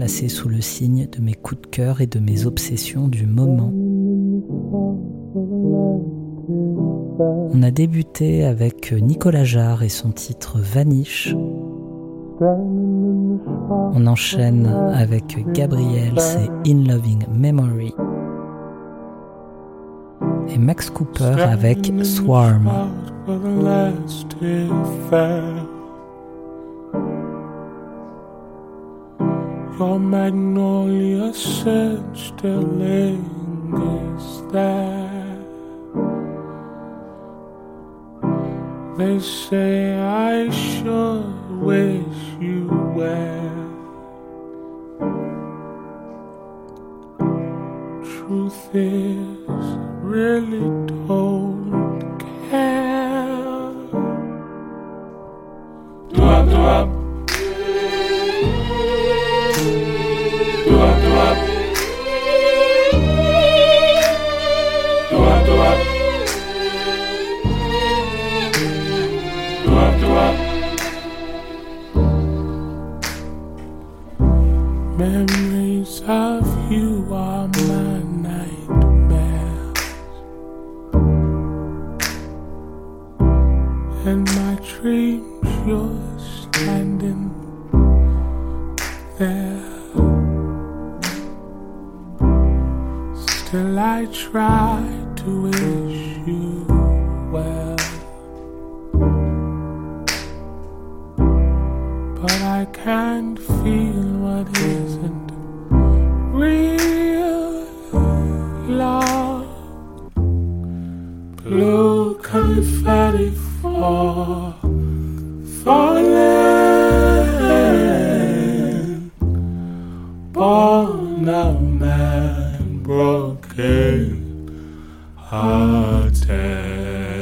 Placée sous le signe de mes coups de cœur et de mes obsessions du moment. On a débuté avec Nicolas Jarre et son titre Vanish. On enchaîne avec Gabriel, c'est In Loving Memory. Et Max Cooper avec Swarm. Your magnolia scent still lingers there. They say I sure wish you well. Truth is, really don't care. I try to wish you well. But I can't feel what isn't real love. Blue confetti fall, falling. Hate.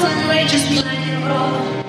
sun ray just playing a role.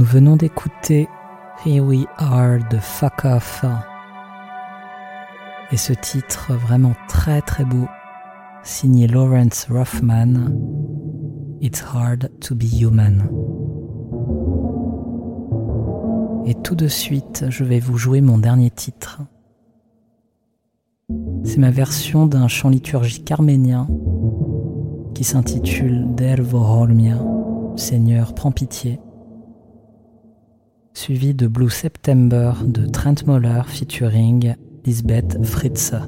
Nous venons d'écouter Here We Are de Fuck Off. Et ce titre vraiment très très beau, signé Lawrence Rothman, It's Hard to Be Human. Et tout de suite, je vais vous jouer mon dernier titre. C'est ma version d'un chant liturgique arménien qui s'intitule Dervoholmia, Seigneur, prends pitié suivi de Blue September de Trent Moller featuring Lisbeth Fritze.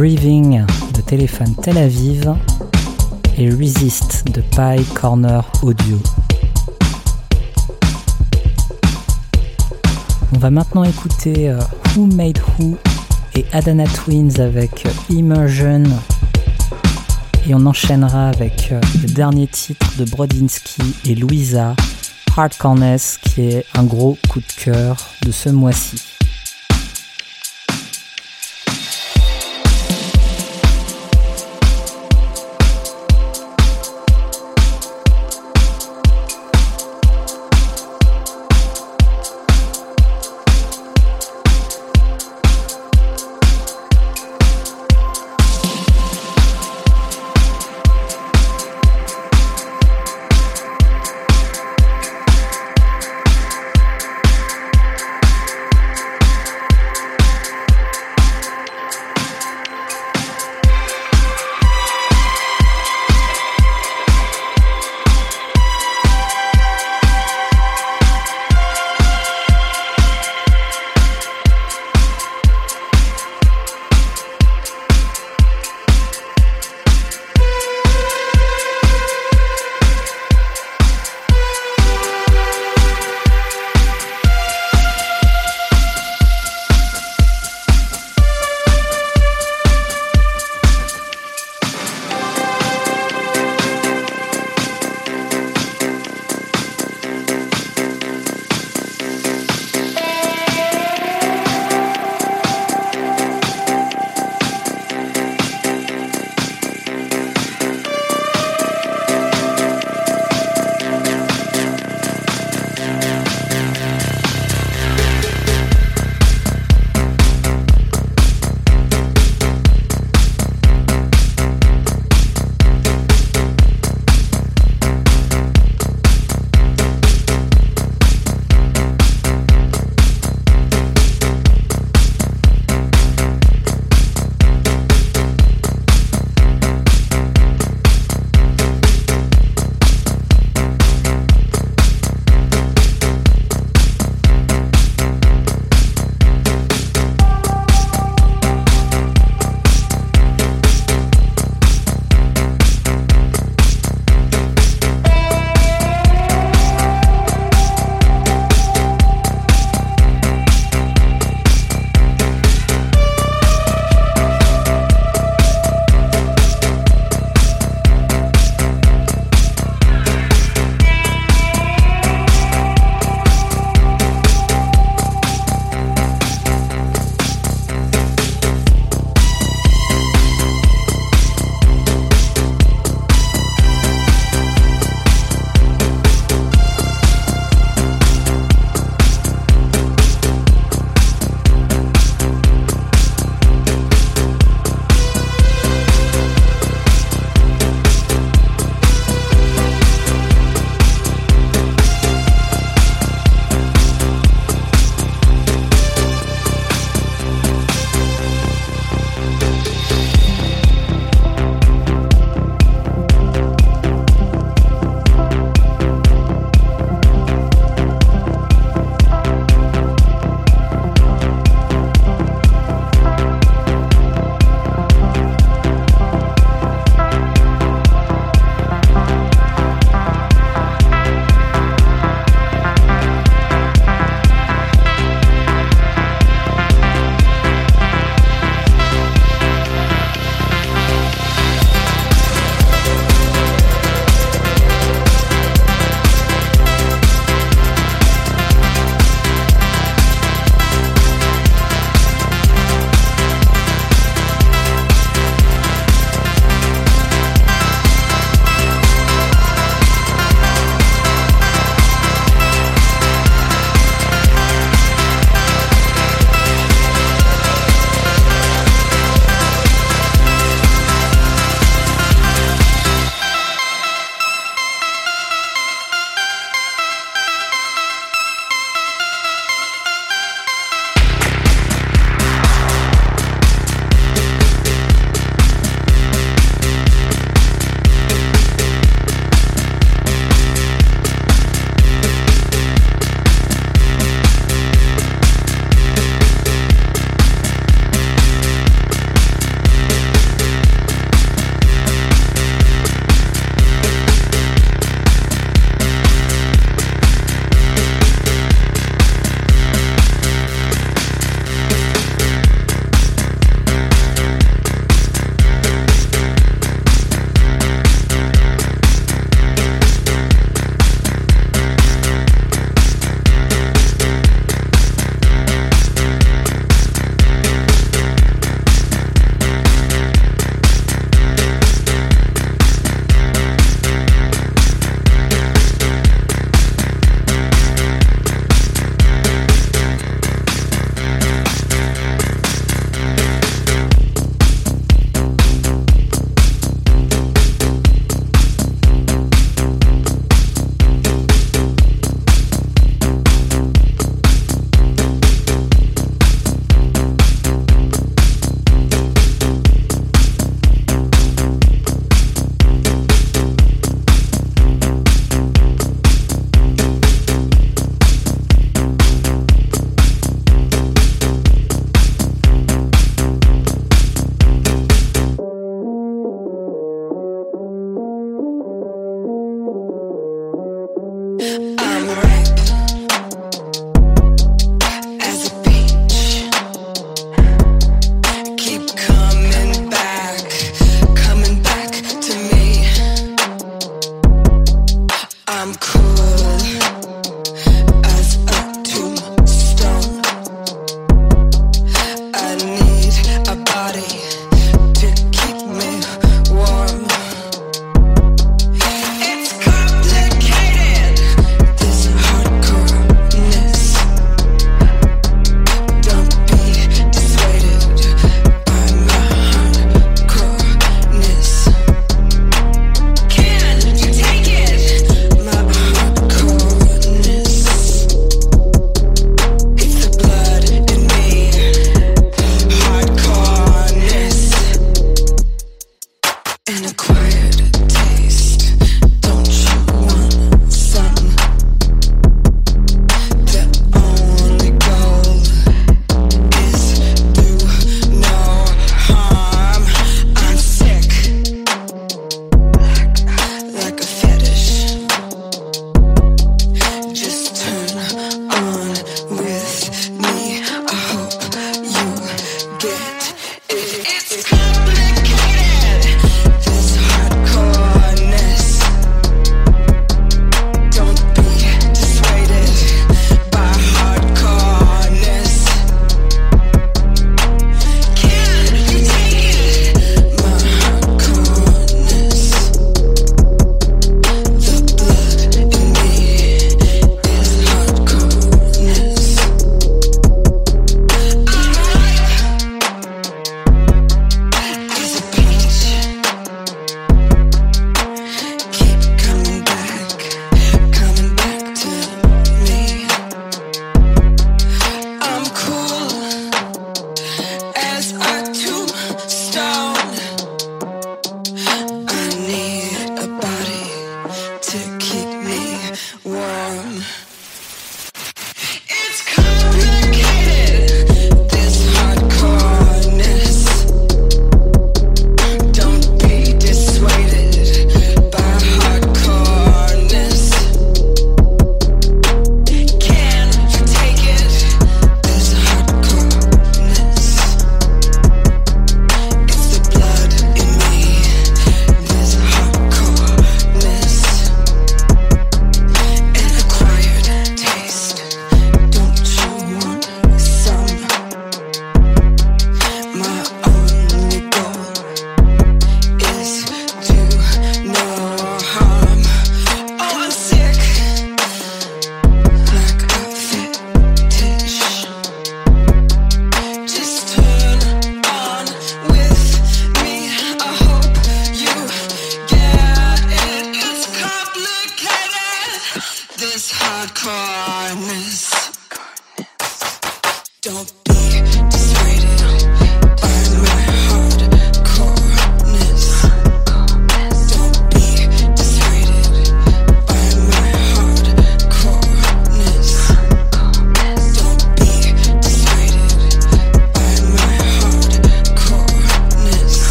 Breathing de Téléphone Tel Aviv et Resist de Pie Corner Audio. On va maintenant écouter euh, Who Made Who et Adana Twins avec euh, Immersion. Et on enchaînera avec euh, le dernier titre de Brodinski et Louisa, Hardcorness, qui est un gros coup de cœur de ce mois-ci.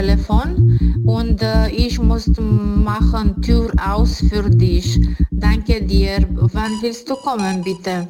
Telefon und äh, ich muss machen Tür aus für dich. Danke dir. Wann willst du kommen, bitte?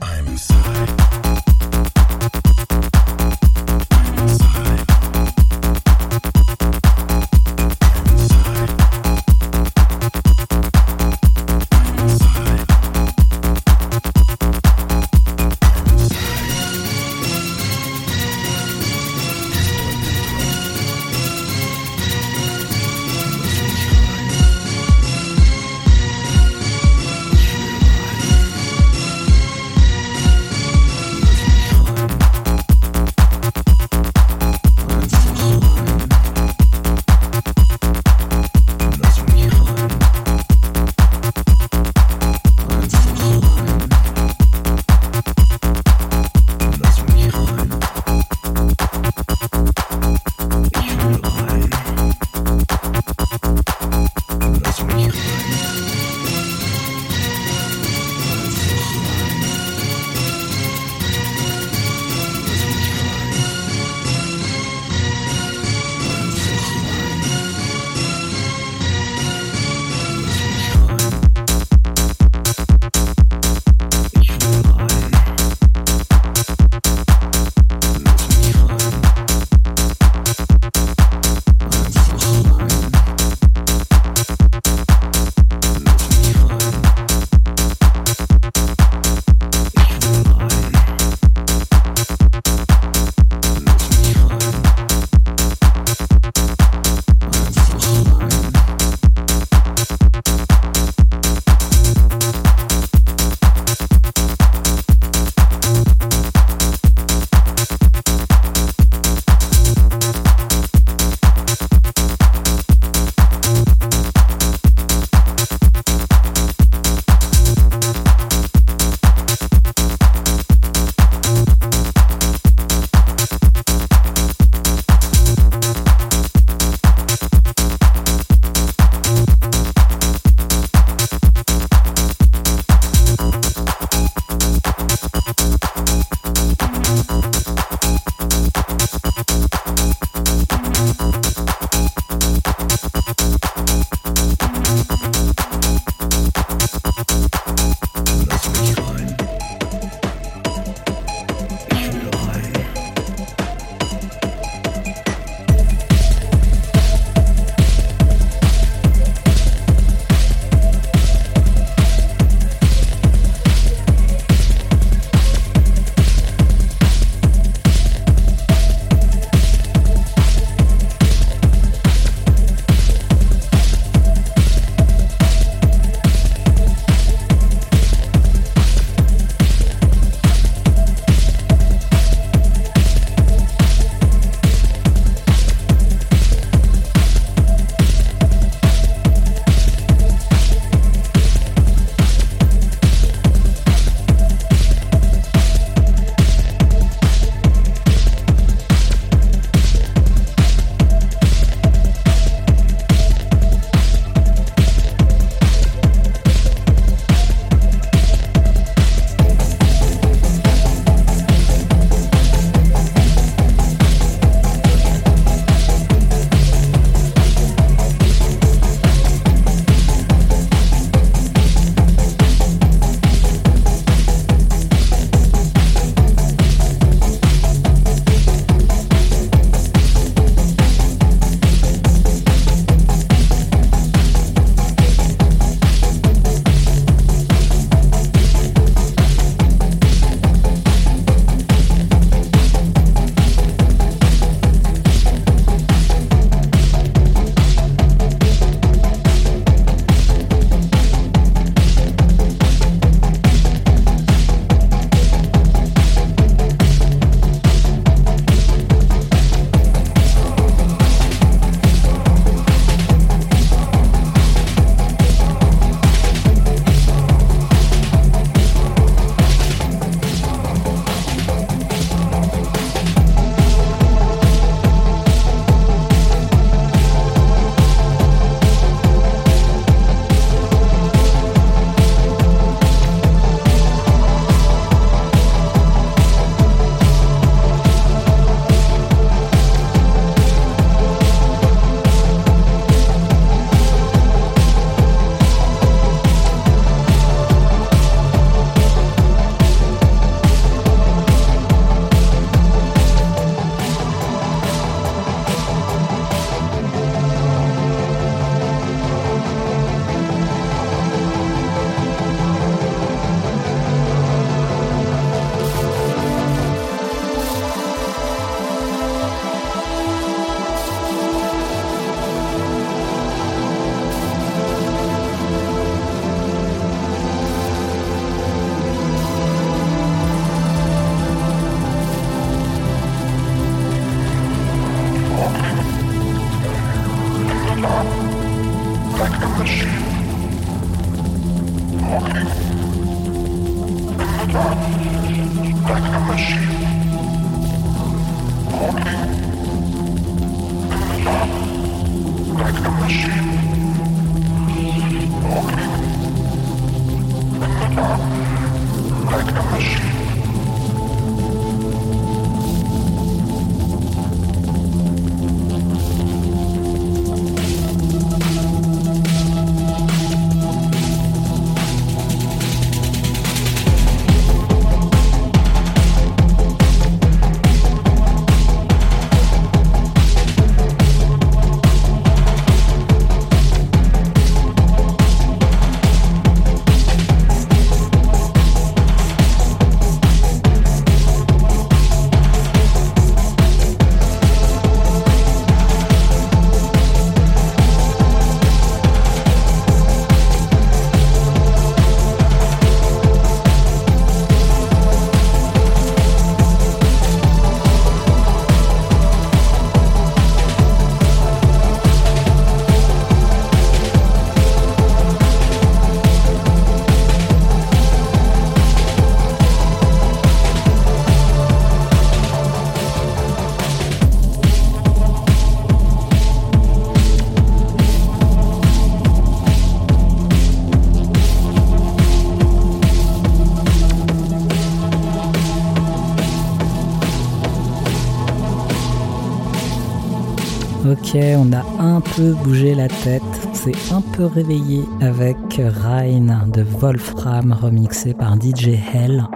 On a un peu bougé la tête, on s'est un peu réveillé avec Rhine de Wolfram remixé par DJ Hell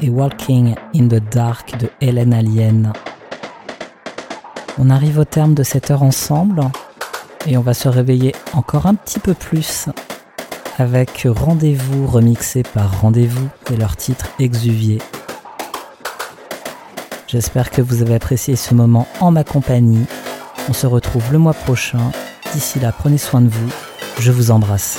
et Walking in the Dark de Helen Alien. On arrive au terme de cette heure ensemble et on va se réveiller encore un petit peu plus avec Rendez-vous remixé par Rendez-vous et leur titre Exuvier. J'espère que vous avez apprécié ce moment en ma compagnie. On se retrouve le mois prochain. D'ici là, prenez soin de vous. Je vous embrasse.